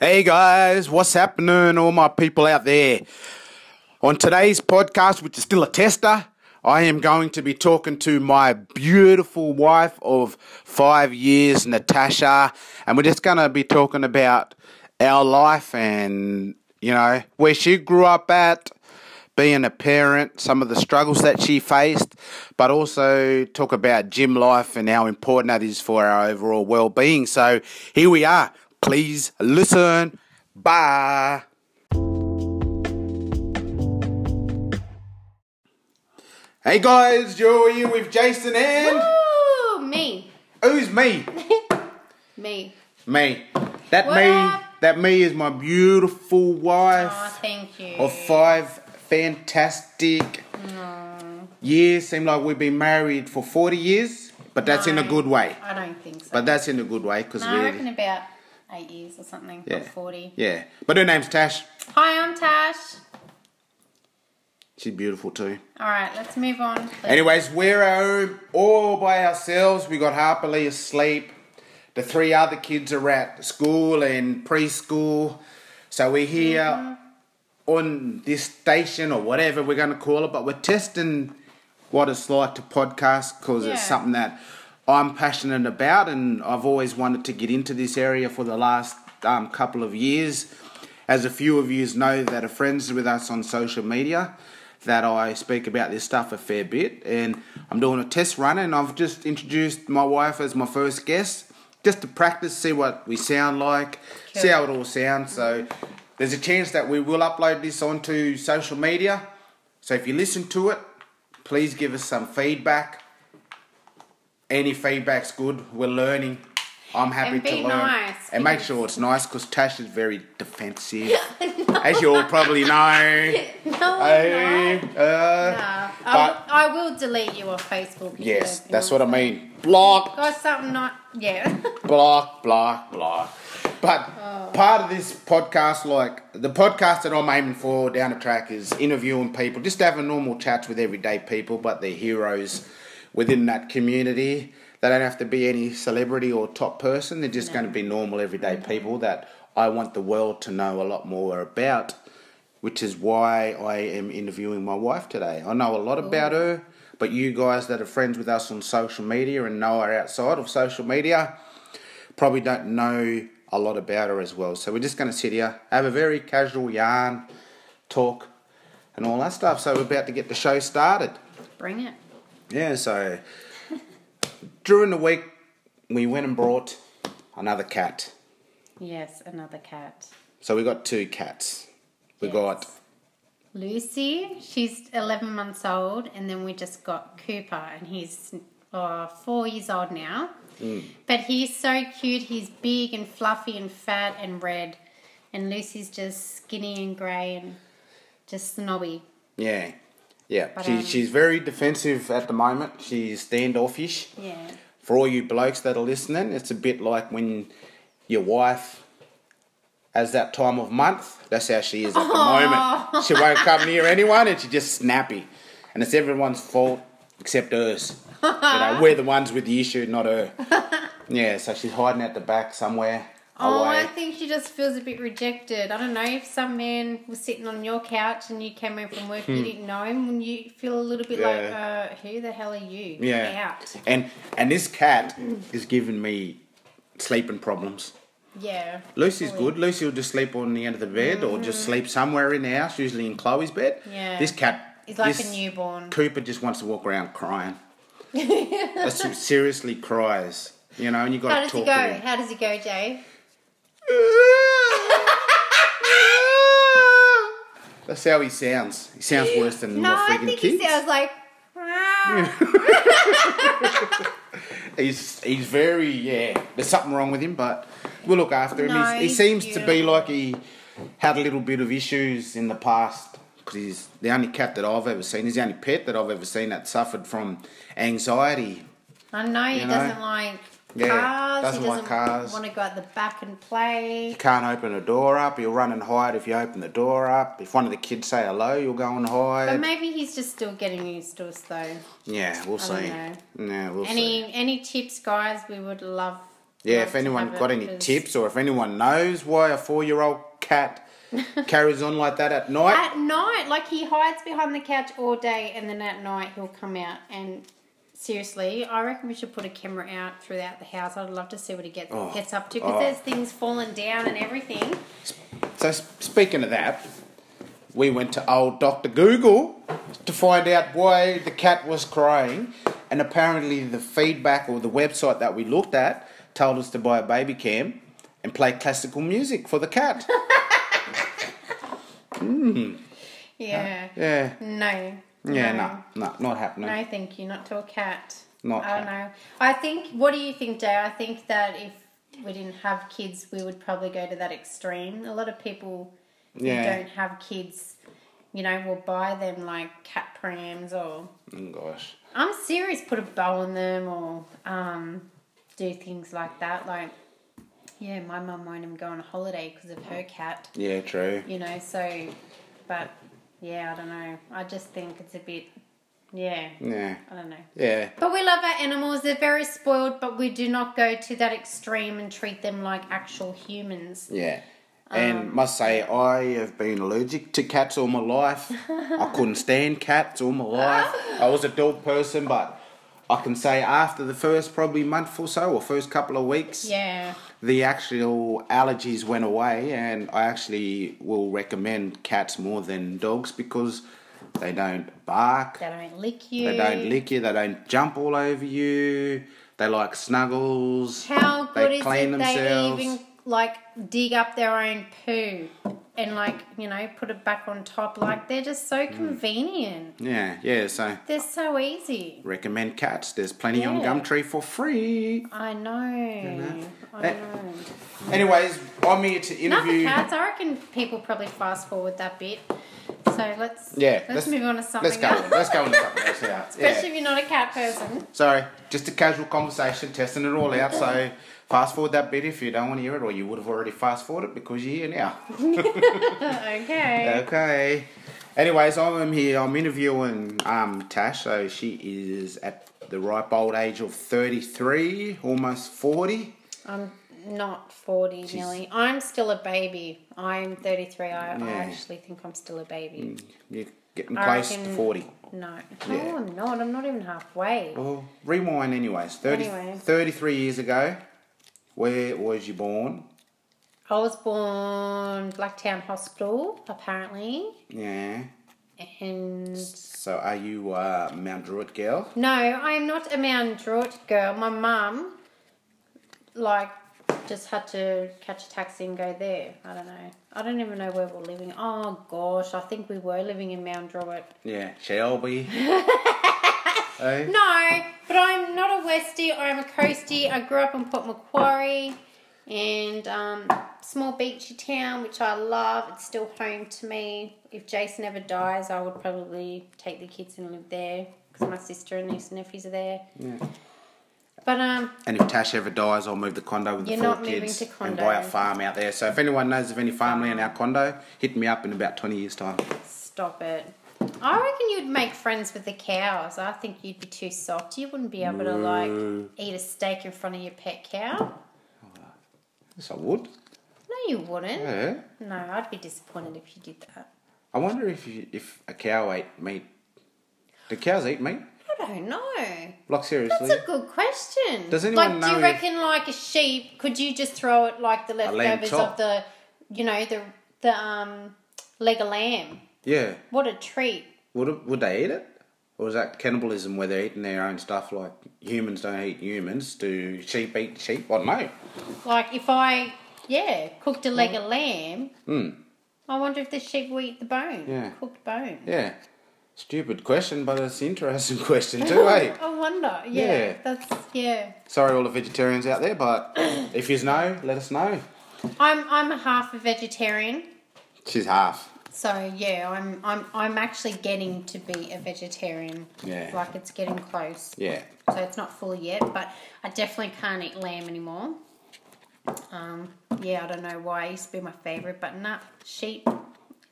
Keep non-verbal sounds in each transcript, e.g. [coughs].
Hey guys, what's happening, all my people out there? On today's podcast, which is still a tester, I am going to be talking to my beautiful wife of five years, Natasha, and we're just going to be talking about our life and, you know, where she grew up at, being a parent, some of the struggles that she faced, but also talk about gym life and how important that is for our overall well being. So here we are. Please listen. Bye. Hey guys, Joe here with Jason and Woo! Me. who's me? [laughs] Me. Me. That What me. up? That me is my beautiful wife Oh, thank you. of five fantastic years. Seem like we've been married for forty years, but that's in a good way. I don't think so. But that's in a good way because no, I we. reckon about eight years or something. Yeah. Or 40. Yeah, but her name's Tash. Hi, I'm Tash. She's beautiful too. All right, let's move on. please. Anyways, we're at home all by ourselves. We got Harper Lee asleep. The three other kids are at school and preschool. So we're here mm-hmm. on this station or whatever we're going to call it, but we're testing what it's like to podcast because Yeah. it's something that I'm passionate about and I've always wanted to get into this area for the last um, couple of years. As a few of you know that are friends with us on social media, that I speak about this stuff a fair bit, and I'm doing a test run, and I've just introduced my wife as my first guest, just to practice, see what we sound like, see how it all sounds. So there's a chance that we will upload this onto social media. So if you listen to it, please give us some feedback. Any feedback's good. We're learning. I'm happy to learn. nice, and make sure it's nice because Tash is very defensive, [laughs] as you all probably know. [laughs] No, I'm not. uh, No. but- I, will, delete you off Facebook. yes, that's what I mean. Block, Got something not. Yeah. [laughs] block, block, block. But Oh. part of this podcast, like the podcast that I'm aiming for down the track, is interviewing people, just having normal chats with everyday people, but they're heroes within that community. They don't have to be any celebrity or top person. They're just going to be normal, everyday people that I want the world to know a lot more about. Which is why I am interviewing my wife today. I know a lot about her, but you guys that are friends with us on social media and know her outside of social media, probably don't know a lot about her as well. So we're just going to sit here, have a very casual yarn, talk, and all that stuff. So we're about to get the show started. Bring it. Yeah, so during the week, we went and brought another cat. Yes, another cat. So we got two cats. We Yes. got Lucy, she's 11 months old, and then we just got Cooper, and he's uh, four years old now. But he's so cute. He's big and fluffy and fat and red, and Lucy's just skinny and grey and just snobby. yeah, yeah. But, she, um, she's very defensive at the moment. She's standoffish. Yeah. for all you blokes that are listening, it's a bit like when your wife has that time of month. That's how she is at the moment. She won't come near anyone and she's just snappy. And it's everyone's fault except hers. You know, we're the ones with the issue, not her. [laughs] Yeah, so she's hiding at the back somewhere. Oh, away. I think she just feels a bit rejected. I don't know if some man was sitting on your couch and you came home from work, you didn't know him, and you feel a little bit like, Hmm. Uh, who the hell are you? Yeah. Out. And and this cat is giving me sleeping problems. Yeah. Lucy's Probably. good. Lucy will just sleep on the end of the bed or just sleep somewhere in the house, usually in Chloe's bed. Yeah. This cat, He's like a newborn. Cooper just wants to walk around crying. [laughs] That's seriously cries, you know, and you got How to does talk go? to him. How does he go, Jay? [laughs] That's how he sounds. He sounds worse than No, I freaking think kids. he sounds like. [laughs] He's he's very yeah. There's something wrong with him, but we'll look after him. No, He's, he he's seems to be like he had a little bit of issues in the past because he's the only cat that I've ever seen. He's the only pet that I've ever seen that suffered from anxiety. I know he You know? doesn't like Yeah, cars. doesn't he doesn't cars. want to go at the back and play. You can't open the door up. He'll run and hide if you open the door up. If one of the kids say hello, you'll go and hide. But maybe he's just still getting used to us, though. yeah, we'll I see. Yeah, we'll Any see. any tips, guys? We would love Yeah, Love if anyone got any any 'cause- tips or if anyone knows why a four year old cat [laughs] carries on like that at night, At night, like he hides behind the couch all day, and then at night he'll come out. And seriously, I reckon we should put a camera out throughout the house. I'd love to see what he gets Oh. gets up to because Oh. there's things falling down and everything. So speaking of that, we went to old Doctor Google to find out why the cat was crying, and apparently the feedback or the website that we looked at told us to buy a baby cam and play classical music for the cat. [laughs] Hmm. Yeah. yeah, No. Yeah, no. no, no, not happening. No, thank you. Not to a cat. Not I don't know. I think. What do you think, Jay? I think that if we didn't have kids, we would probably go to that extreme. A lot of people who Yeah. don't have kids, you know, will buy them like cat prams or. Oh gosh, I'm serious. Put a bow on them or um, do things like that. Like, yeah, my mum won't even go on a holiday because of her cat. yeah, true. You know, so, but yeah, I don't know. I just think it's a bit, yeah, Yeah, I don't know. yeah, But we love our animals. They're very spoiled, but we do not go to that extreme and treat them like actual humans. yeah. And Um, must say, I have been allergic to cats all my life. I couldn't stand cats all my life. [laughs] I was a dog person, but I can say after the first probably month or so, or first couple of weeks, Yeah. the actual allergies went away, and I actually will recommend cats more than dogs because they don't bark, They don't lick you. they don't lick you, they don't jump all over you, they like snuggles. How good they is clean it themselves. they even like dig up their own poo and like, you know, put it back on top? Like they're just so Mm. convenient. Yeah, yeah. So They're so easy. recommend cats. There's plenty on Gumtree for free. I know. I Eh, know. Anyways, I'm here to interview. cats. I reckon people probably fast forward that bit. So let's Yeah, let's, move on to something Let's go. else. Let's go on to something else. Yeah. [laughs] Especially yeah. if you're not a cat person. Sorry, just a casual conversation, testing it all out. So fast forward that bit if you don't want to hear it, or you would have already fast forwarded because you're here now. [laughs] okay. Okay. Anyways, I'm here. I'm interviewing um, Tash. So she is at the ripe old age of 33, almost 40. I'm not 40 nearly. I'm still a baby. I'm 33. I, I actually think I'm still a baby. You're getting close reckon- to 40. No. Yeah. No, I'm not. I'm not even halfway. Well, rewind anyways. 30, Anyway. 33 years ago, where was you born? I was born Blacktown Hospital, apparently. Yeah. And So are you a Mount Druitt girl? no, I am not a Mount Druitt girl. My mum, like, just had to catch a taxi and go there. I don't know. I don't even know where we're living. Oh gosh, I think we were living in Mount Druitt. Yeah, Shelby. [laughs] hey? No, but I'm not a Westie. I'm a Coastie. I grew up in Port Macquarie and um, small beachy town, which I love. It's still home to me. If Jason ever dies, I would probably take the kids and live there because my sister and niece and nephews are there. Yeah. But um, And if Tash ever dies, I'll move the condo with the four kids to and buy a farm out there. So if anyone knows of any farmland in our condo, hit me up in about 20 years' time. stop it. I reckon you'd make friends with the cows. I think you'd be too soft. You wouldn't be able to like eat a steak in front of your pet cow. Yes, I would. No, you wouldn't. Yeah. No, I'd be disappointed if you did that. I wonder if you, if a cow ate meat. Do cows eat meat? I don't know. Like seriously? That's a good question. Does anyone like, do know you if- reckon like a sheep? Could you just throw it like the lamb leftovers chop. of the, you know, the the um leg of lamb? Yeah. What a treat! Would would they eat it? Or is that cannibalism where they're eating their own stuff like humans don't eat humans? Do sheep eat sheep? I don't know. Like if I, yeah, cooked a leg of lamb, Hmm. I wonder if the sheep will eat the bone. Yeah. Cooked bone. Yeah. Stupid question, but it's an interesting [laughs] question too, [laughs] eh? I wonder. Yeah, Yeah. That's yeah. Sorry, all the vegetarians out there, but if you know, let us know. I'm I'm a half a vegetarian. She's half. So yeah, I'm I'm I'm actually getting to be a vegetarian. Yeah. Like it's getting close. Yeah. So it's not full yet, but I definitely can't eat lamb anymore. Um, yeah, I don't know why. It used to be my favourite, but nah, sheep.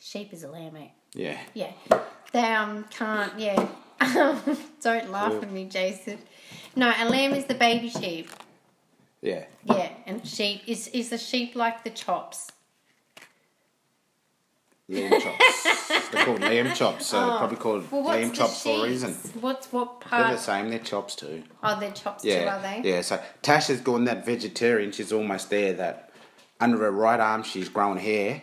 Sheep is a lamb, eh? Yeah. Yeah. They um can't yeah. [laughs] don't laugh at me, Jason. No, a lamb is the baby sheep. Yeah. Yeah, and sheep is is the sheep like the chops? Lamb chops. They're called lamb chops, so they're probably called Oh. Well, what's lamb the chops for a reason. What's what part? They're part? the same. They're chops too. Oh, they're chops too, Yeah, are they? yeah. So Tasha's gone that vegetarian. She's almost there. That under her right arm, she's growing hair,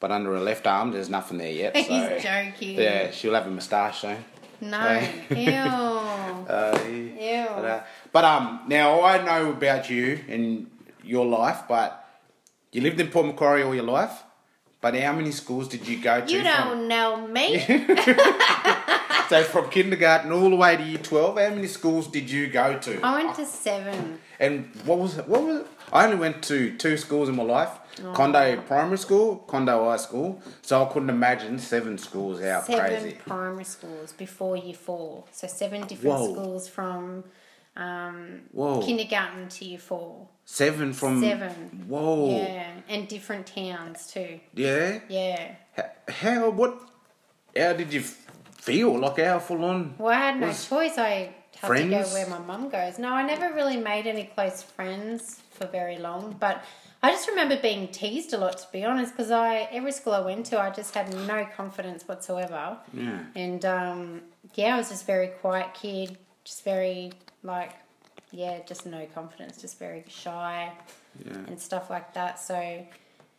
but under her left arm, there's nothing there yet. [laughs] So, He's joking. Yeah, she'll have a moustache soon. No. [laughs] Ew. [laughs] Uh, Ew. But, uh, but um, now I know about you and your life, but you lived in Port Macquarie all your life. But how many schools did you go to? You don't know me. [laughs] So from kindergarten all the way to year twelve, how many schools did you go to? I went to seven. And what was it? What was it? I only went to two schools in my life: Condo Primary School, Condo High School. So I couldn't imagine seven schools. How Seven crazy! primary schools before year four. So seven different Whoa. schools from um, kindergarten to year four. Seven from Seven. Whoa, Yeah, and different towns too. yeah. Yeah. H- How? What? How did you feel? Like how full on? Well, I had no choice. I had to friends? go where my mum goes. No, I never really made any close friends for very long, but I just remember being teased a lot, to be honest, because I every school I went to, I just had no confidence whatsoever. Yeah. And um, yeah, I was just very quiet kid, just very like, yeah, just no confidence, just very shy Yeah. and stuff like that. So I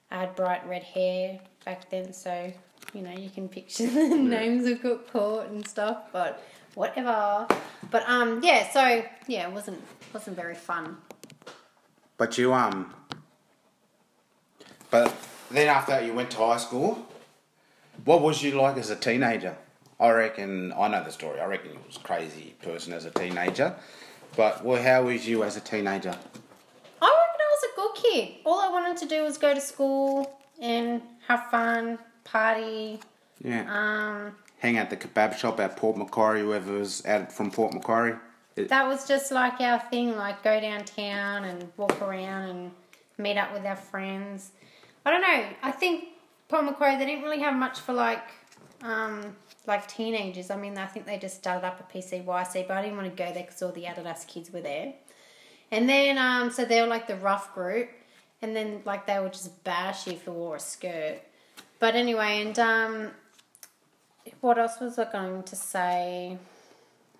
had bright red hair back then, so you know you can picture [laughs] the names of got caught and stuff, but whatever. But um, yeah, so yeah, it wasn't wasn't very fun. But you um. But then after that, you went to high school. What was you like as a teenager? I reckon I know the story. I reckon you was a crazy person as a teenager. But well, how was you as a teenager? I reckon I was a good kid. All I wanted to do was go to school and have fun, party. Yeah. Um, Hang out at the kebab shop at Port Macquarie. Whoever was out from Port Macquarie. It- that was just like our thing, like go downtown and walk around and meet up with our friends. I don't know. I think Port Macquarie they didn't really have much for like um, like teenagers. I mean, I think they just started up a PCYC, but I didn't want to go there because all the Adidas kids were there. And then um, so they were like the rough group, and then like they would just bash you if you wore a skirt. But anyway, and um, what else was I going to say?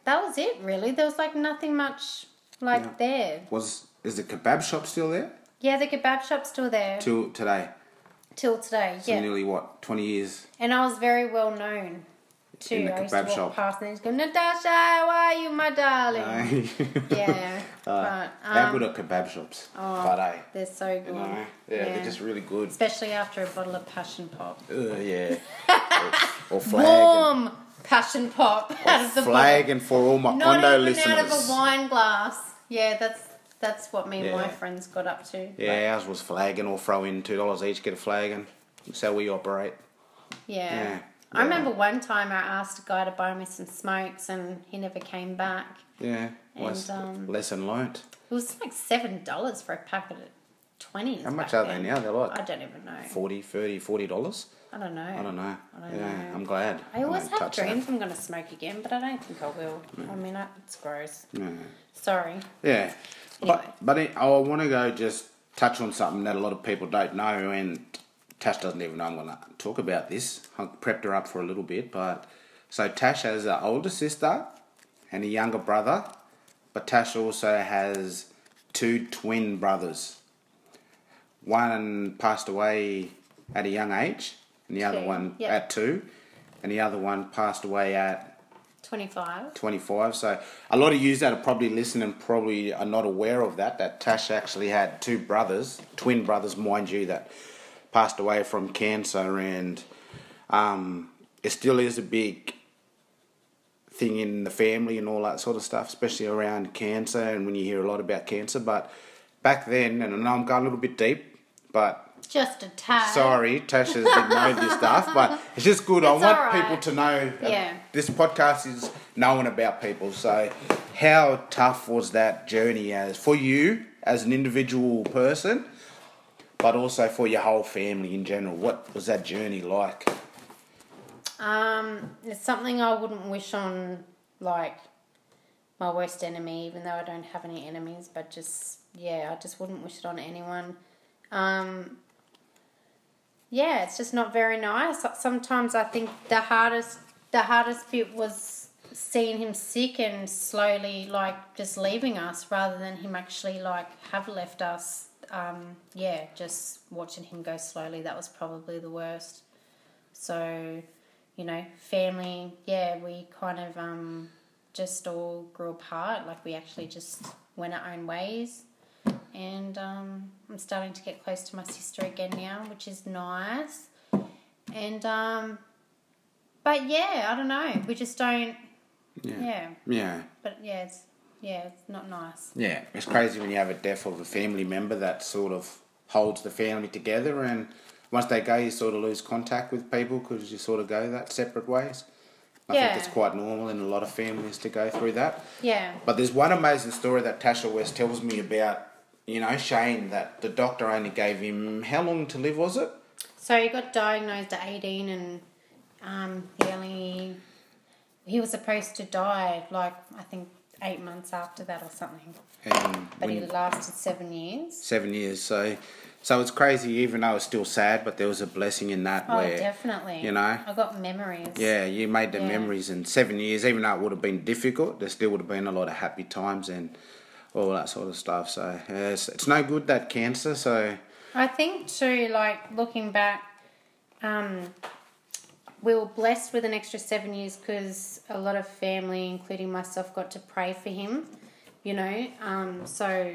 That was it, really. There was like nothing much like Yeah. there. was is the kebab shop still there Yeah, the kebab shop's still there till today? till today. So yeah, nearly what twenty years? and I was very well known too. In the I used to kebab walk shop. past and just go, Natasha, why are you my darling? [laughs] yeah, but How um, good are kebab shops? oh, but they're so good. you know, yeah, they're just really good. especially after a bottle of passion pop. Uh, yeah. [laughs] or, or flag. Warm passion pop out of the flag and for all my. Not condo even out of listeners. a wine glass. Yeah, that's that's what me and my friends got up to. Yeah, ours was flagging or throw in two dollars each, get a flagon. That's how we operate. Yeah. Yeah. I remember one time I asked a guy to buy me some smokes and he never came back. Yeah. And, um, lesson learnt. It was like seven dollars for a packet of twenties. How much are they now? They're like I don't even know. 40 30 40 dollars. I don't know. I don't know. I don't yeah, know. I'm glad. I always don't have touch that. dreams I'm going to smoke again, but I don't think I will. I mean, I, it's gross. Yeah. Sorry. Yeah. Anyway. But, but it, I want to go just touch on something that a lot of people don't know, and Tash doesn't even know I'm going to talk about this. I prepped her up for a little bit, but so Tash has an older sister and a younger brother, but Tash also has two twin brothers. One passed away at a young age, and the other Two, one yep. at two, and the other one passed away at 25. 25. So a lot of you that are probably listening probably are not aware of that. That Tash actually had two brothers, twin brothers, mind you, that passed away from cancer, and um, it still is a big thing in the family and all that sort of stuff, especially around cancer and when you hear a lot about cancer. But back then, and I know I'm going a little bit deep, but Just a tad. Sorry, Tasha didn't know this stuff, but it's just good. I want alright. people to know. Yeah. This podcast is knowing about people. So, how tough was that journey as for you as an individual person, but also for your whole family in general? What was that journey like? Um, it's something I wouldn't wish on like my worst enemy, even though I don't have any enemies. But just yeah, I just wouldn't wish it on anyone. Um, yeah, it's just not very nice. Sometimes I think the hardest the hardest bit was seeing him sick and slowly like just leaving us rather than him actually like have left us. Um, yeah, just watching him go slowly that was probably the worst. So, you know, family, yeah, we kind of um, just all grew apart. Like we actually just went our own ways and um, I'm starting to get close to my sister again now, which is nice. And um, but yeah, I don't know. We just don't. Yeah. Yeah. Yeah. But yeah, it's yeah, it's not nice. Yeah, it's crazy when you have a death of a family member that sort of holds the family together, and once they go, you sort of lose contact with people because you sort of go that separate ways. I Yeah. think it's quite normal in a lot of families to go through that. Yeah. But there's one amazing story that Tasha West tells me about, you know, Shane, that the doctor only gave him, how long to live was it? So he got diagnosed at 18 and um, he only, he was supposed to die like, I think, eight months after that or something. And But he lasted seven years. seven years. So, so it's crazy, even though it's still sad, but there was a blessing in that Oh, where, definitely. you know, I got memories. yeah, you made the Yeah. memories in seven years, even though it would have been difficult, there still would have been a lot of happy times and all that sort of stuff. So, yeah, it's, it's no good that cancer. So, I think too, like looking back, um, we were blessed with an extra seven years because a lot of family, including myself, got to pray for him. You know, um, so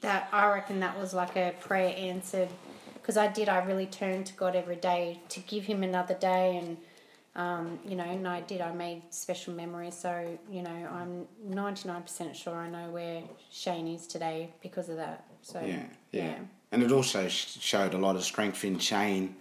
that I reckon that was like a prayer answered because I did. I really turned to God every day to give Him another day, and um, you know, and I did. I made special memories. So you know, I'm ninety nine percent sure I know where Shane is today because of that. So yeah, yeah. yeah. And it also sh- showed a lot of strength in Shane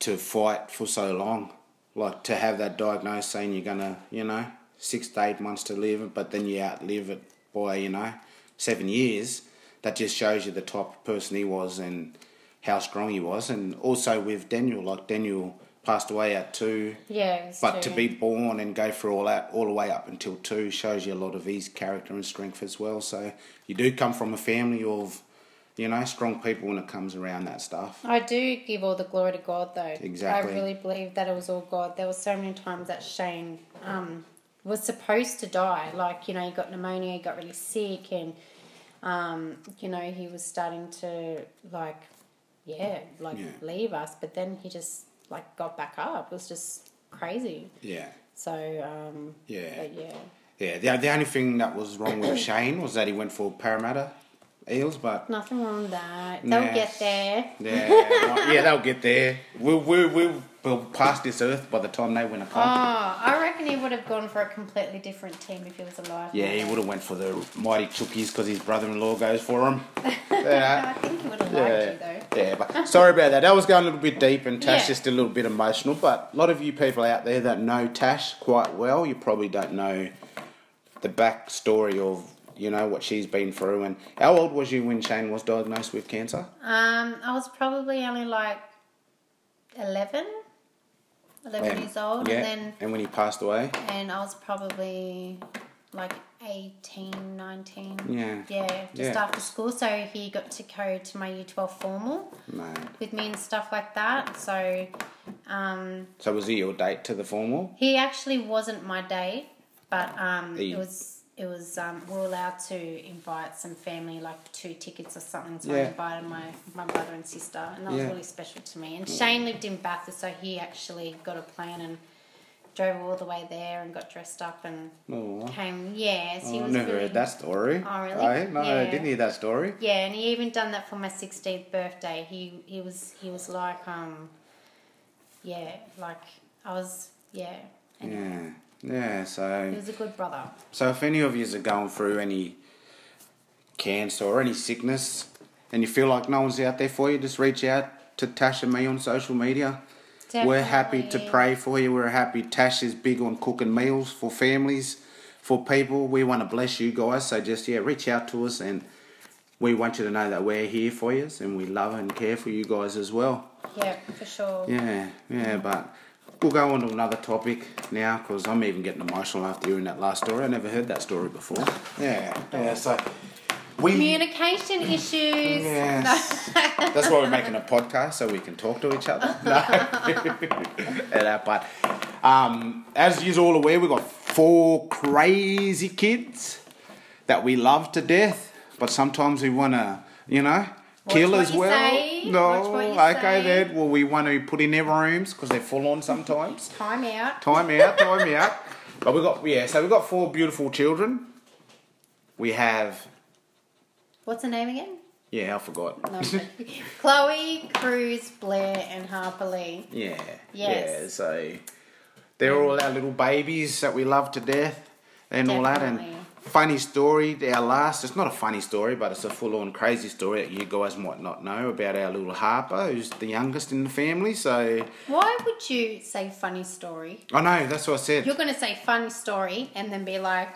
to fight for so long. Like to have that diagnosis saying you're gonna, you know, six to eight months to live, but then you outlive it by, you know, seven years. That just shows you the type of person he was and how strong he was. And also with Daniel, like Daniel passed away at two, Yeah, but to be born and go through all that all the way up until two shows you a lot of his character and strength as well. So you do come from a family of, you know, strong people when it comes around that stuff. I do give all the glory to God, though. Exactly. I really believe that it was all God. There were so many times that Shane um, was supposed to die. Like, you know, he got pneumonia, he got really sick, and, um, you know, he was starting to, like, yeah, like Yeah. leave us. But then he just, like, got back up. It was just crazy. Yeah, So, um, yeah, but yeah. yeah. The, the only thing that was wrong with [coughs] Shane was that he went for Parramatta Eels, but Nothing wrong with that. They'll get there. yeah, well, yeah, they'll get there. We'll, we'll, we'll, we'll pass this earth by the time they win a Oh. I reckon he would have gone for a completely different team if he was alive. Yeah, he would have went for the mighty Chookies because his brother-in-law goes for him. [laughs] Yeah. I think he would have liked Yeah, you though. yeah, but sorry about that. That was going a little bit deep, and Tash Yeah. just a little bit emotional. But a lot of you people out there that know Tash quite well, you probably don't know the backstory of you know what she's been through. And how old was you when Shane was diagnosed with cancer? Um, I was probably only like 11, 11 And- years old, yeah, and then and when he passed away, and I was probably like 18, 19. Yeah. Yeah, just Yeah. after school. So he got to go to my year 12 formal with me and stuff like that. So um, So was he your date to the formal? he actually wasn't my date, but um, He- it was. It was um, we were allowed to invite some family, like two tickets or something. So Yeah. I invited my, my brother and sister, and that was really special to me. And Shane lived in Bathurst, so he actually got a plane and drove all the way there and got dressed up and Oh, came. Yes, he I was never really, heard that story. Oh, really? Aye? No, I didn't hear that story. Yeah, and he even done that for my sixteenth birthday. He he was he was like um, yeah, like I was yeah. And Yeah, yeah. So He was a good brother. So if any of you are going through any cancer or any sickness and you feel like no one's out there for you, just reach out to Tash and me on social media. We're happy to pray for you. We're happy. Tash is big on cooking meals for families, for people. We want to bless you guys. So just, yeah, reach out to us and we want you to know that we're here for you and we love and care for you guys as well. Yeah, for sure. Yeah, yeah, but we'll go on to another topic now because I'm even getting emotional after hearing that last story. I never heard that story before. Yeah, yeah. So we. Communication issues. Yes. [laughs] That's why we're making a podcast so we can talk to each other. No. [laughs] yeah, but um, as you're all aware, we've got four crazy kids that we love to death, but sometimes we want to, you know, kill as well. say. No, Watch what you okay say. then. Well, we want to put in their rooms because they're full on sometimes. [laughs] Time out. Time out, time out. But we got yeah, so we got four beautiful children. We have What's her name again? yeah, I forgot. [laughs] Chloe, Cruz, Blair, and Harper Lee. Yeah. Yes. Yeah, so they're all our little babies that we love to death and all that. And Definitely. Funny story, our last, it's not a funny story, but it's a full on crazy story that you guys might not know about our little Harper, who's the youngest in the family. So Why would you say funny story? I know, that's what I said. You're going to say funny story and then be like,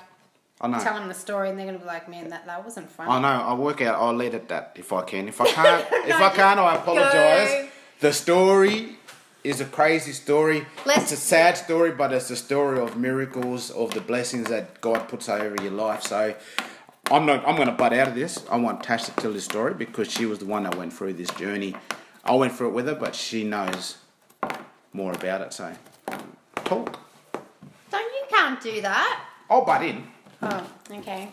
I know. tell them the story, and they're going to be like, man, that, that wasn't funny. I know. I'll work out. I'll let it that if I can. If I can't, [laughs] if I can't, I apologise. Go. The story is a crazy story. Let's- it's a sad story, but it's a story of miracles, of the blessings that God puts over your life. So. I'm not. I'm going to butt out of this. I want Tash to tell this story because she was the one that went through this journey. I went through it with her, but she knows more about it. So, talk. Don't you can't do that. I'll butt in. Oh, okay.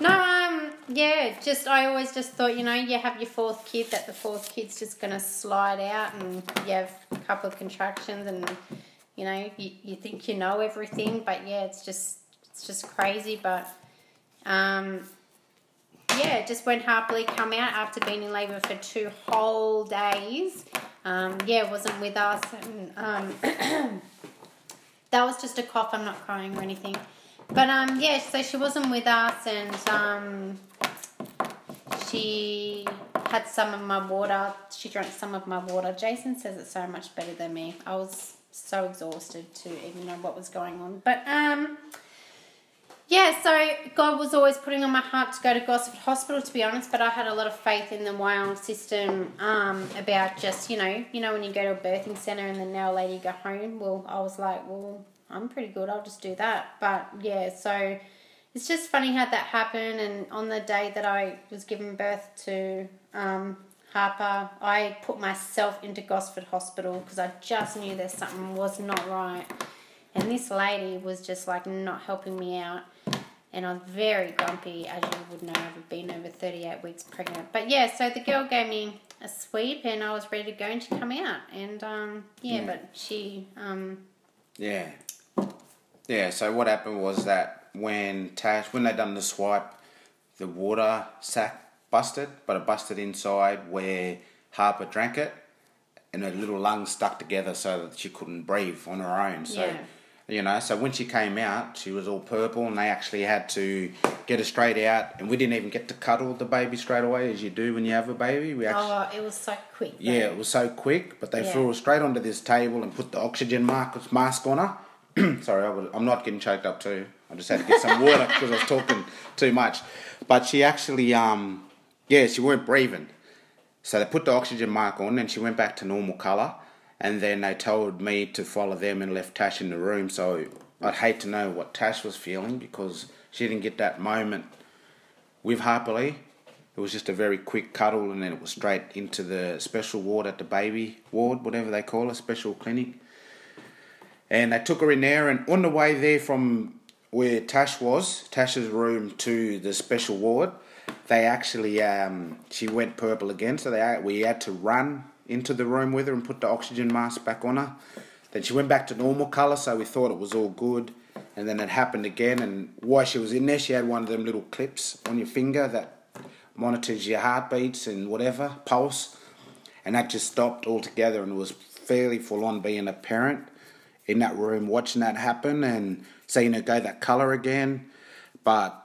No, um, yeah, just I always just thought, you know, you have your fourth kid, that the fourth kid's just gonna slide out, and you have a couple of contractions, and you know, you, you think you know everything, but yeah, it's just it's just crazy. But um, yeah, just when Harpley come out after being in labour for two whole days, um, yeah, wasn't with us, and um, [coughs] that was just a cough. I'm not crying or anything. But um, yeah, so she wasn't with us, and um, she had some of my water. She drank some of my water. Jason says it's so much better than me. I was so exhausted to even know what was going on. But um, yeah, so God was always putting on my heart to go to Gosford Hospital, to be honest. But I had a lot of faith in the Wyong system um, about just you know, you know when you go to a birthing centre and then now a lady go home. Well, I was like, well, I'm pretty good. I'll just do that. But yeah, so it's just funny how that happened. And on the day that I was giving birth to um, Harper, I put myself into Gosford Hospital because I just knew there's something was not right. And this lady was just like not helping me out. And I was very grumpy, as you would know, I've been over 38 weeks pregnant. But yeah, so the girl gave me a sweep and I was ready to go and she come out. And um, yeah, Yeah. but she, um, Yeah. Yeah, so what happened was that when Tash, when they done the swipe, the water sac busted, but it busted inside where Harper drank it, and her little lungs stuck together so that she couldn't breathe on her own. So, Yeah. you know, so when she came out, she was all purple, and they actually had to get her straight out, and we didn't even get to cuddle the baby straight away, as you do when you have a baby. We actually. oh, it was so quick. though. Yeah, it was so quick, but they Yeah. threw her straight onto this table and put the oxygen mask, mask on her. [clears throat] Sorry, I I'm not getting choked up too. I just had to get some [laughs] water because I was talking too much. But she actually, um, yeah, she weren't breathing. So they put the oxygen mark on and she went back to normal colour. And then they told me to follow them and left Tash in the room. So I'd hate to know what Tash was feeling because she didn't get that moment with Harper Lee. It was just a very quick cuddle, and then it was straight into the special ward at the baby ward, whatever they call it, special clinic. And they took her in there, and on the way there from where Tash was, Tash's room to the special ward, they actually um, she went purple again. So they we had to run into the room with her and put the oxygen mask back on her. Then she went back to normal colour, so we thought it was all good. And then it happened again, and while she was in there, she had one of them little clips on your finger that monitors your heartbeats and whatever, pulse. And that just stopped altogether and was fairly full on being a parent in that room watching that happen and seeing her go that colour again. But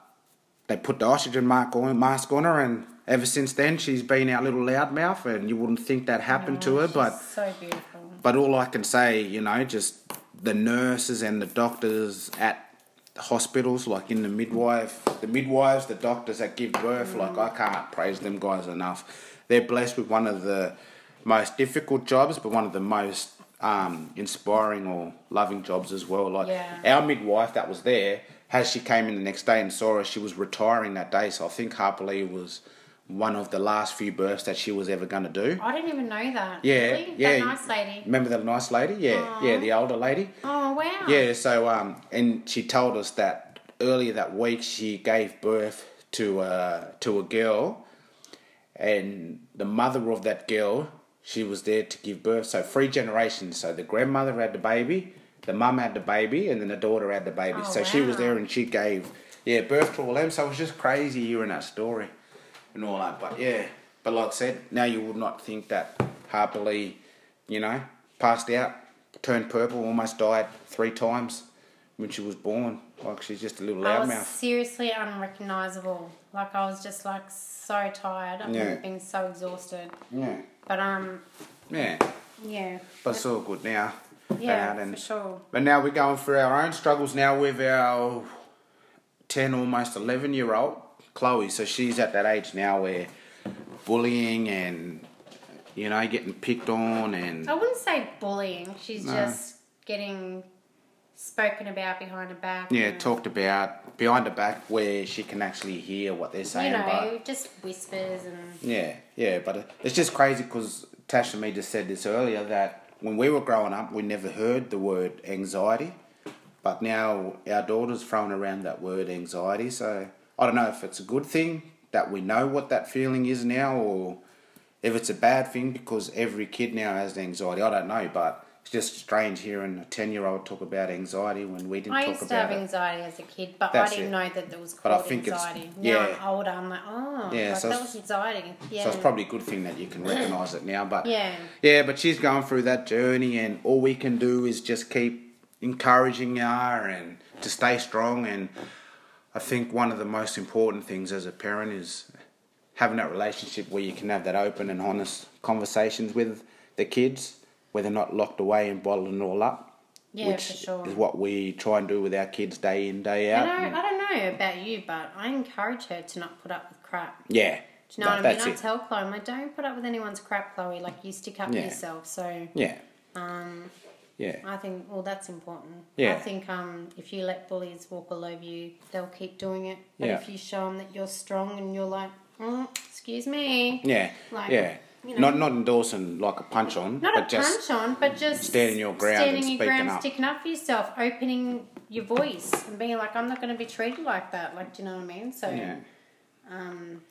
they put the oxygen mark on, mask on her and ever since then she's been our little loudmouth and you wouldn't think that happened to her but so beautiful. but all I can say, you know, just the nurses and the doctors at hospitals, like in the midwife, the midwives, the doctors that give birth, like mm. I can't praise them guys enough. They're blessed with one of the most difficult jobs, but one of the most um, inspiring or loving jobs as well. Like Yeah. our midwife that was there, as she came in the next day and saw her, she was retiring that day. So I think Harper Lee was one of the last few births that she was ever going to do. I didn't even know that. Yeah, Really? yeah. That nice lady. Remember the nice lady? Yeah, yeah, the older lady. Oh wow. Yeah, so um, and she told us that earlier that week she gave birth to uh, to a girl, and the mother of that girl, she was there to give birth. So three generations. So the grandmother had the baby, the mum had the baby, and then the daughter had the baby. Oh, so she was there and she gave yeah birth to all them. So it was just crazy hearing that story and all that. But yeah, but like I said, now you would not think that Harper Lee, you know, passed out, turned purple, almost died three times when she was born. Like she's just a little was loudmouth. seriously unrecognizable. Like I was just like so tired. I've Yeah. been so exhausted. Yeah, But um, yeah. yeah, But it's all good now. yeah, And- for sure. But now we're going through our own struggles now with our 10, almost 11 year old Chloe. So she's at that age now where bullying and, you know, getting picked on and. I wouldn't say bullying. She's No. just getting spoken about behind her back. Yeah, talked about behind the back where she can actually hear what they're saying. You know, but just whispers and yeah, yeah, but it's just crazy because Tash and me just said this earlier that when we were growing up, we never heard the word anxiety, but now our daughter's throwing around that word anxiety. So I don't know if it's a good thing that we know what that feeling is now, or if it's a bad thing because every kid now has anxiety. I don't know, but. It's just strange hearing a ten-year-old talk about anxiety when we didn't I talk used to about have anxiety as a kid, but That's I didn't it. know that there was But I called think it's- anxiety. now yeah. I'm older, I'm like, oh, Yeah, like, so that was anxiety. Yeah. So it's probably a good thing that you can recognise it now. But Yeah. yeah, but she's going through that journey, and all we can do is just keep encouraging her and to stay strong. And I think one of the most important things as a parent is having that relationship where you can have that open and honest conversations with the kids, where they're not locked away and bottling it all up. Yeah, which for sure. is what we try and do with our kids day in day out. I I don't know about you, but I encourage her to not put up with crap. yeah, Do you know that- what I mean? I tell Chloe, I'm like, don't put up with anyone's crap, Chloe. Like, you stick up for Yeah. yourself. So, Yeah, um, yeah, I think, well, that's important. Yeah. I think um, if you let bullies walk all over you, they'll keep doing it. But Yeah. if you show them that you're strong and you're like, mm, excuse me. yeah, Like, yeah. You know. Not not endorsing like a punch on, Not but a just punch on, but just standing your ground standing and your speaking ground, up. sticking up for yourself, opening your voice, and being like, I'm not going to be treated like that. Like, do you know what I mean? So, yeah, um,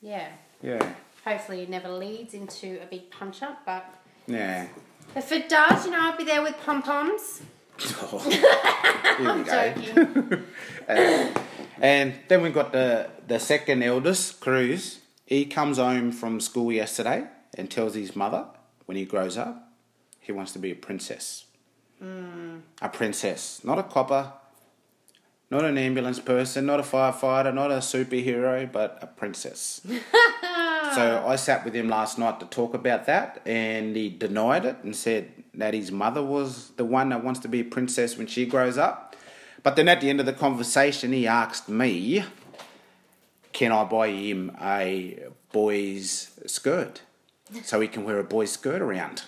yeah. yeah, Hopefully, it never leads into a big punch up, but yeah. if it does, you know, I'll be there with pom poms. Oh, [laughs] I'm joking. [laughs] And then we got the the second eldest, Cruz. He comes home from school yesterday and tells his mother when he grows up he wants to be a princess. Mm. A princess, not a copper, not an ambulance person, not a firefighter, not a superhero, but a princess. [laughs] so I sat with him last night to talk about that, and he denied it and said that his mother was the one that wants to be a princess when she grows up. But then at the end of the conversation, he asked me, Can I buy him a boy's skirt? So he can wear a boy's skirt around.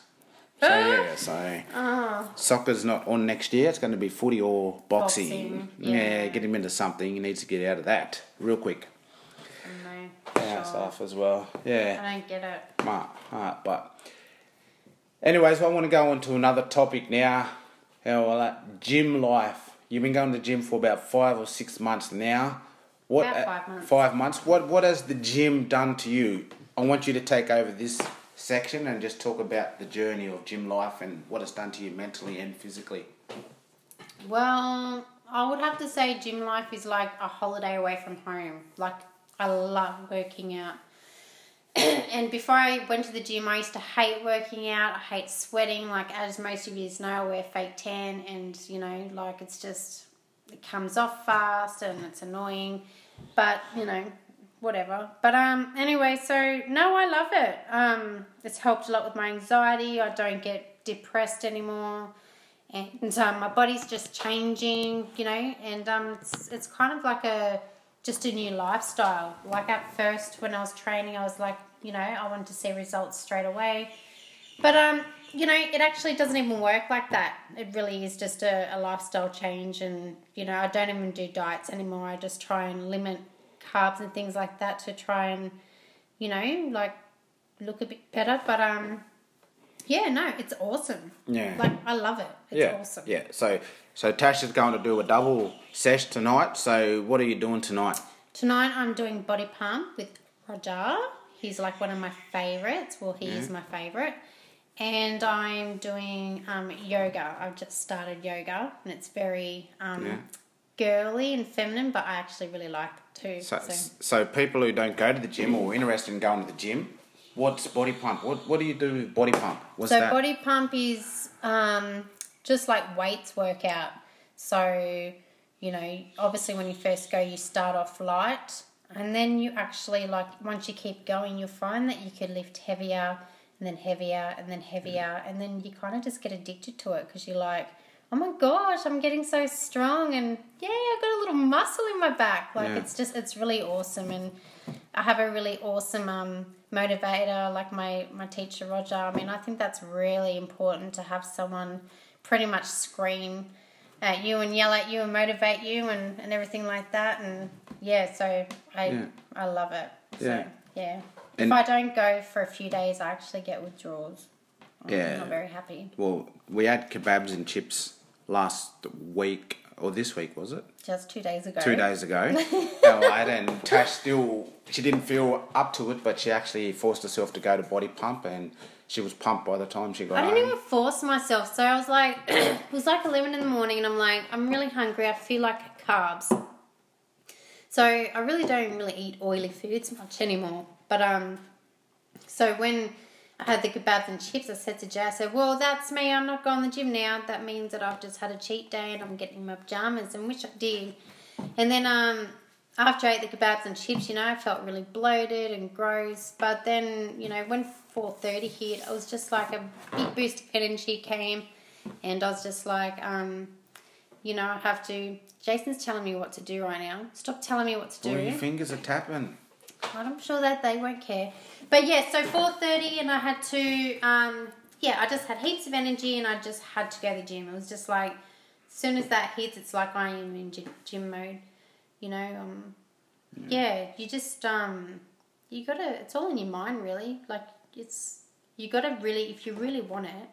So ah. yeah, so Oh, soccer's not on next year. It's going to be footy or boxing. Boxing, yeah. yeah. get him into something. He needs to get out of that real quick. no. Yeah, sure. stuff as well. Yeah, I don't get it. smart, smart. But anyways, I want to go on to another topic now. How that gym life. You've been going to the gym for about five or six months now. What? About uh, five months. Five months. What? What has the gym done to you? I want you to take over this section and just talk about the journey of gym life and what it's done to you mentally and physically. Well, I would have to say gym life is like a holiday away from home. Like, I love working out. [clears throat] and before I went to the gym, I used to hate working out. I hate sweating. Like, as most of you know, I wear fake tan, and you know, like, it's just, it comes off fast and it's annoying. But, you know, whatever. But um anyway, so no, I love it. Um it's helped a lot with my anxiety. I don't get depressed anymore. And um, my body's just changing, you know, and um it's it's kind of like a just a new lifestyle. Like at first when I was training I was like, you know, I wanted to see results straight away. But um you know, it actually doesn't even work like that. It really is just a, a lifestyle change, and you know, I don't even do diets anymore. I just try and limit carbs and things like that to try and, you know, like look a bit better. But um, yeah, no, it's awesome. Yeah. Like I love it. It's yeah, awesome. yeah. So, so Tash is going to do a double sesh tonight. So, what are you doing tonight? Tonight I'm doing body pump with Roger. He's like one of my favorites. Well, he is my favorite. And I'm doing um, yoga. I've just started yoga, and it's very um, Yeah. girly and feminine, but I actually really like it too. So, So, so people who don't go to the gym or interested in going to the gym, what's body pump? What What do you do with body pump? What's so that? body pump is um, just like weights workout. So, you know, obviously when you first go, you start off light, and then you actually like once you keep going, you'll find that you could lift heavier and then heavier and then heavier, and then you kind of just get addicted to it because you're like, oh my gosh, I'm getting so strong, and yeah, I've got a little muscle in my back. Like Yeah. it's just it's really awesome, and I have a really awesome um, motivator, like my my teacher Roger. I mean, I think that's really important to have someone pretty much scream at you and yell at you and motivate you and, and everything like that. And yeah, so I Yeah. I love it. So, Yeah. If I don't go for a few days, I actually get withdrawals. I'm Yeah. not very happy. well, we had kebabs and chips last week or this week, was it? Just two days ago. Two days ago. [laughs] Alright, and Tash still she didn't feel up to it, but she actually forced herself to go to body pump, and she was pumped by the time she got I didn't even force myself. So I was like, [clears throat] it was like 11 in the morning, and I'm like, I'm really hungry. I feel like carbs. So I really don't really eat oily foods much anymore. But um, so when I had the kebabs and chips, I said to Jay, I said, well, that's me. I'm not going to the gym now. That means that I've just had a cheat day and I'm getting my pajamas, and which I did. And then um, after I ate the kebabs and chips, you know, I felt really bloated and gross. But then, you know, when 4.30 hit, it was just like a big boost of energy came. And I was just like, um, you know, I have to... Jason's telling me what to do right now. Stop telling me what to do. Well, your fingers are tapping. I'm sure that they won't care. But yeah, so 4.30 and I had to... Um, yeah, I just had heaps of energy and I just had to go to the gym. It was just like... As soon as that hits, it's like I am in gy- gym mode. You know, um, yeah, you just um, you gotta. It's all in your mind, really. Like it's you gotta really, if you really want it,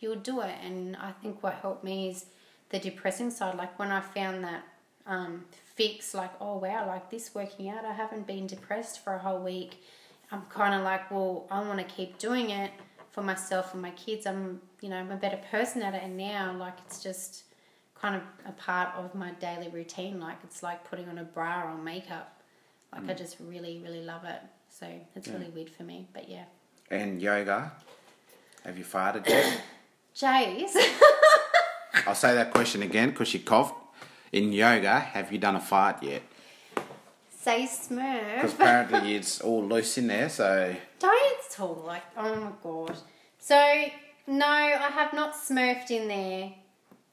you'll do it. And I think what helped me is the depressing side. Like when I found that um, fix, like oh wow, like this working out, I haven't been depressed for a whole week. I'm kind of like, well, I want to keep doing it for myself and my kids. I'm, you know, I'm a better person at it, and now like it's just kind of a part of my daily routine. Like it's like putting on a bra or makeup. Like I just really, really love it. So it's really weird for me. But yeah. And yoga. Have you farted yet? [coughs] Jays. I'll say that question again because she coughed. In yoga, have you done a fart yet? Say Smurf. Because apparently it's all loose in there, so Don't talk like oh my god. So no, I have not smurfed in there,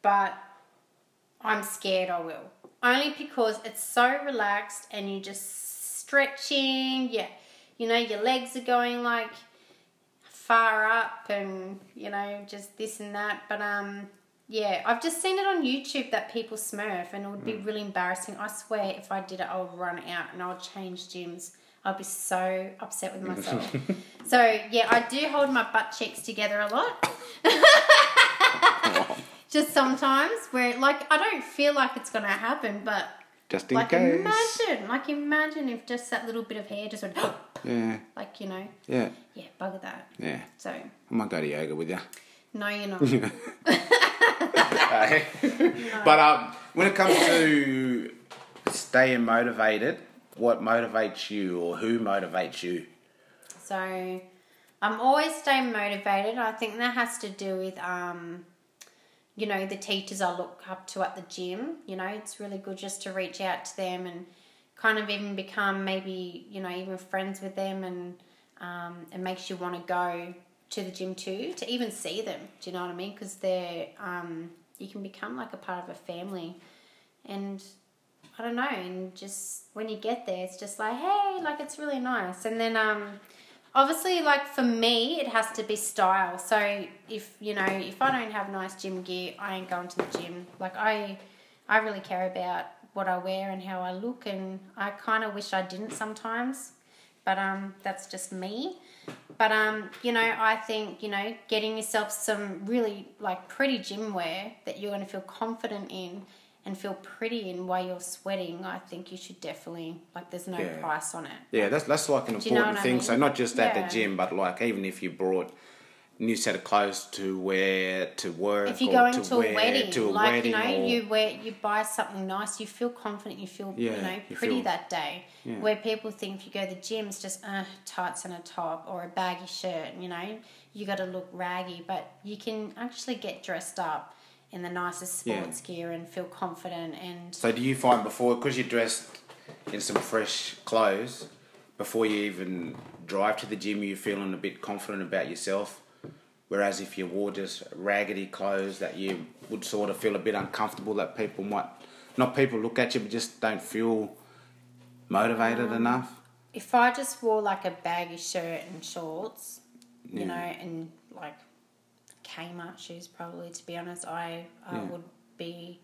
but I'm scared I will. Only because it's so relaxed and you're just stretching, yeah. You know, your legs are going like far up and you know, just this and that. But um yeah, I've just seen it on YouTube that people smurf and it would be mm. really embarrassing. I swear if I did it I would run out and I would change gyms. I'd be so upset with myself. [laughs] so yeah, I do hold my butt cheeks together a lot. [laughs] just sometimes where like I don't feel like it's gonna happen, but just in like case. imagine, like imagine if just that little bit of hair just went [gasps] Yeah, like you know, yeah, yeah, bugger that. yeah. So I might go to yoga with you. no, you're not. [laughs] [laughs] but um, when it comes to staying motivated, what motivates you or who motivates you? So I'm always staying motivated. I think that has to do with um, you know, the teachers I look up to at the gym. You know, it's really good just to reach out to them and kind of even become maybe, you know, even friends with them and um, it makes you want to go to the gym too, to even see them. Do you know what I mean? Because they're, um, you can become like a part of a family. And I don't know, and just when you get there, it's just like, hey, like it's really nice. And then um, obviously like for me it has to be style so if you know if i don't have nice gym gear i ain't going to the gym like i i really care about what i wear and how i look and i kind of wish i didn't sometimes but um that's just me but um you know i think you know getting yourself some really like pretty gym wear that you're going to feel confident in and feel pretty in while you're sweating i think you should definitely like there's no Yeah. price on it Yeah, that's that's like an Do you know important I thing. mean? So not just at Yeah. the gym, but like even if you brought new set of clothes to wear to work, if you're or going to, to, a wear wedding, to a like wedding, you know, or, you wear you buy something nice, you feel confident, you feel Yeah, you know you pretty feel- that day. Yeah. Where people think if you go to the gym, it's just uh, tights and a top or a baggy shirt. You know, you got to look raggy, but you can actually get dressed up in the nicest Yeah. sports gear and feel confident and So do you find before because you're dressed in some fresh clothes before you even drive to the gym, you're feeling a bit confident about yourself? Whereas if you wore just raggedy clothes, that you would sort of feel a bit uncomfortable. That people might not people look at you, but just don't feel motivated Um, enough. if I just wore like a baggy shirt and shorts, you Yeah. know, and like Kmart shoes, probably to be honest, I I Yeah. would be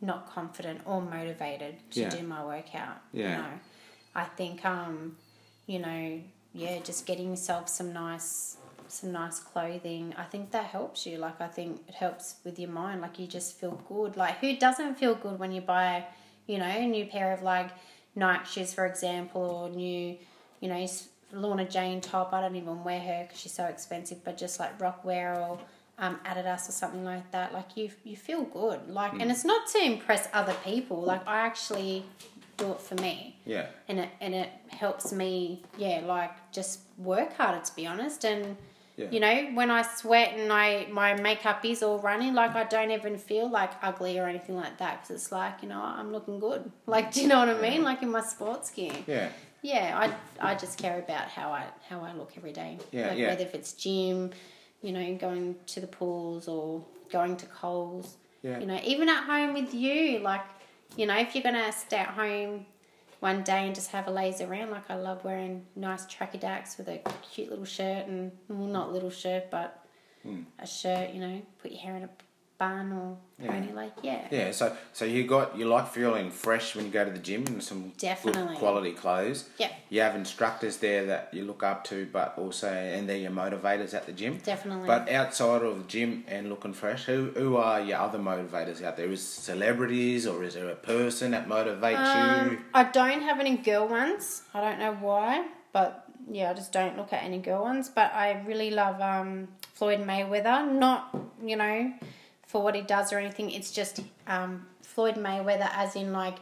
not confident or motivated to Yeah. do my workout. Yeah. You know, I think um, you know, yeah, just getting yourself some nice some nice clothing. I think that helps you. Like I think it helps with your mind. Like you just feel good. Like who doesn't feel good when you buy, you know, a new pair of like Nike shoes, for example, or new, you know, Lorna Jane top. I don't even wear her because she's so expensive. But just like Rockwear or um, Adidas or something like that. Like you, you feel good. Like, and it's not to impress other people. Like I actually do it for me Yeah. and it and it helps me yeah like just work harder to be honest and Yeah. you know when i sweat and i my makeup is all running like i don't even feel like ugly or anything like that because it's like you know i'm looking good [laughs] like do you know what i mean like in my sports gear Yeah. yeah i i just care about how i how i look every day Yeah, like yeah. whether if it's gym you know going to the pools or going to coles Yeah. you know even at home with you like you know if you're gonna stay at home one day and just have a lazy around like i love wearing nice tracky dacks with a cute little shirt and well not little shirt but Hmm. a shirt you know put your hair in a bun or Yeah. like yeah Yeah, so so you got you like feeling fresh when you go to the gym and some Definitely. good quality clothes. Yeah. You have instructors there that you look up to, but also and they're your motivators at the gym. Definitely. But outside of the gym and looking fresh, who who are your other motivators out there? Is celebrities or is there a person that motivates you? Um, I don't have any girl ones. I don't know why, but yeah, I just don't look at any girl ones. But I really love um, Floyd Mayweather. Not you know for what he does or anything. It's just um, Floyd Mayweather, as in like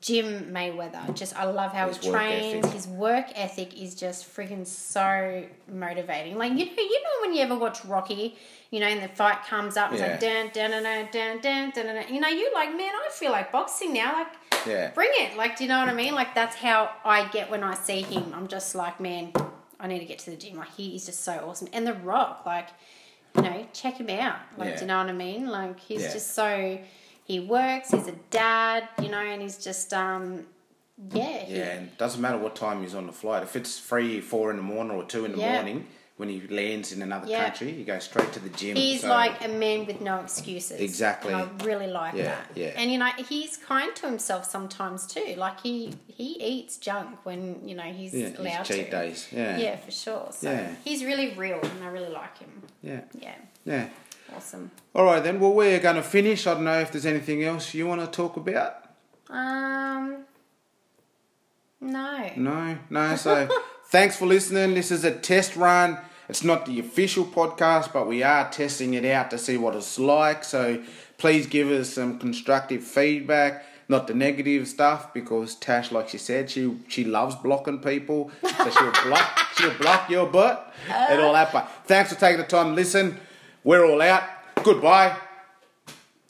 Jim Mayweather. Just I love how His he trains. ethic. His work ethic is just freaking so motivating. Like you know, you know when you ever watch Rocky, you know, and the fight comes up, it's Yeah. like dun dun dun dun dun dun dun. You know, you like, man, I feel like boxing now. Like Yeah. bring it. Like, do you know what I mean? Like, that's how I get when I see him. I'm just like, man, I need to get to the gym. Like, he is just so awesome. And The Rock, like, you know, check him out. Like, Yeah. do you know what I mean? Like, he's Yeah. just so, he works, he's a dad, you know, and he's just, um, yeah. he- Yeah, and doesn't matter what time he's on the flight. If it's three, four in the morning, or two in the Yeah. morning, when he lands in another Yeah. country, he goes straight to the gym. He's So- like a man with no excuses. Exactly. And I really like Yeah, that. yeah. And you know, he's kind to himself sometimes too. Like he he eats junk when you know he's yeah, allowed cheat to. days. Yeah, Yeah, for sure. So Yeah. he's really real, and I really like him. yeah, Yeah, yeah. awesome. All right then. Well, we're going to finish. I don't know if there's anything else you want to talk about. Um, no. No, no. So [laughs] thanks for listening. This is a test run. It's not the official podcast, but we are testing it out to see what it's like. So please give us some constructive feedback, not the negative stuff, because Tash, like she said, she she loves blocking people. So she'll block [laughs] she'll block your butt and all that. But thanks for taking the time to listen. We're all out. Goodbye.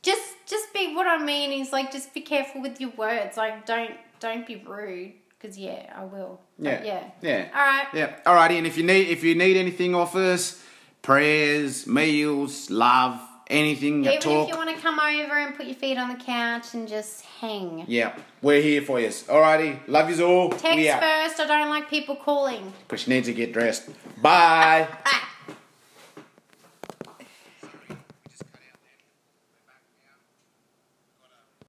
Just just be what I mean is like just be careful with your words. Like don't don't be rude because yeah, I will. But Yeah. yeah. Yeah. All right. Yeah. Alrighty, and if you need if you need anything off us, prayers, meals, love, anything, Even talk. if you want to come over and put your feet on the couch and just hang. Yeah, we're here for you. Alrighty, love you all. Text first. I don't like people calling. Because she needs to get dressed. Bye. Bye.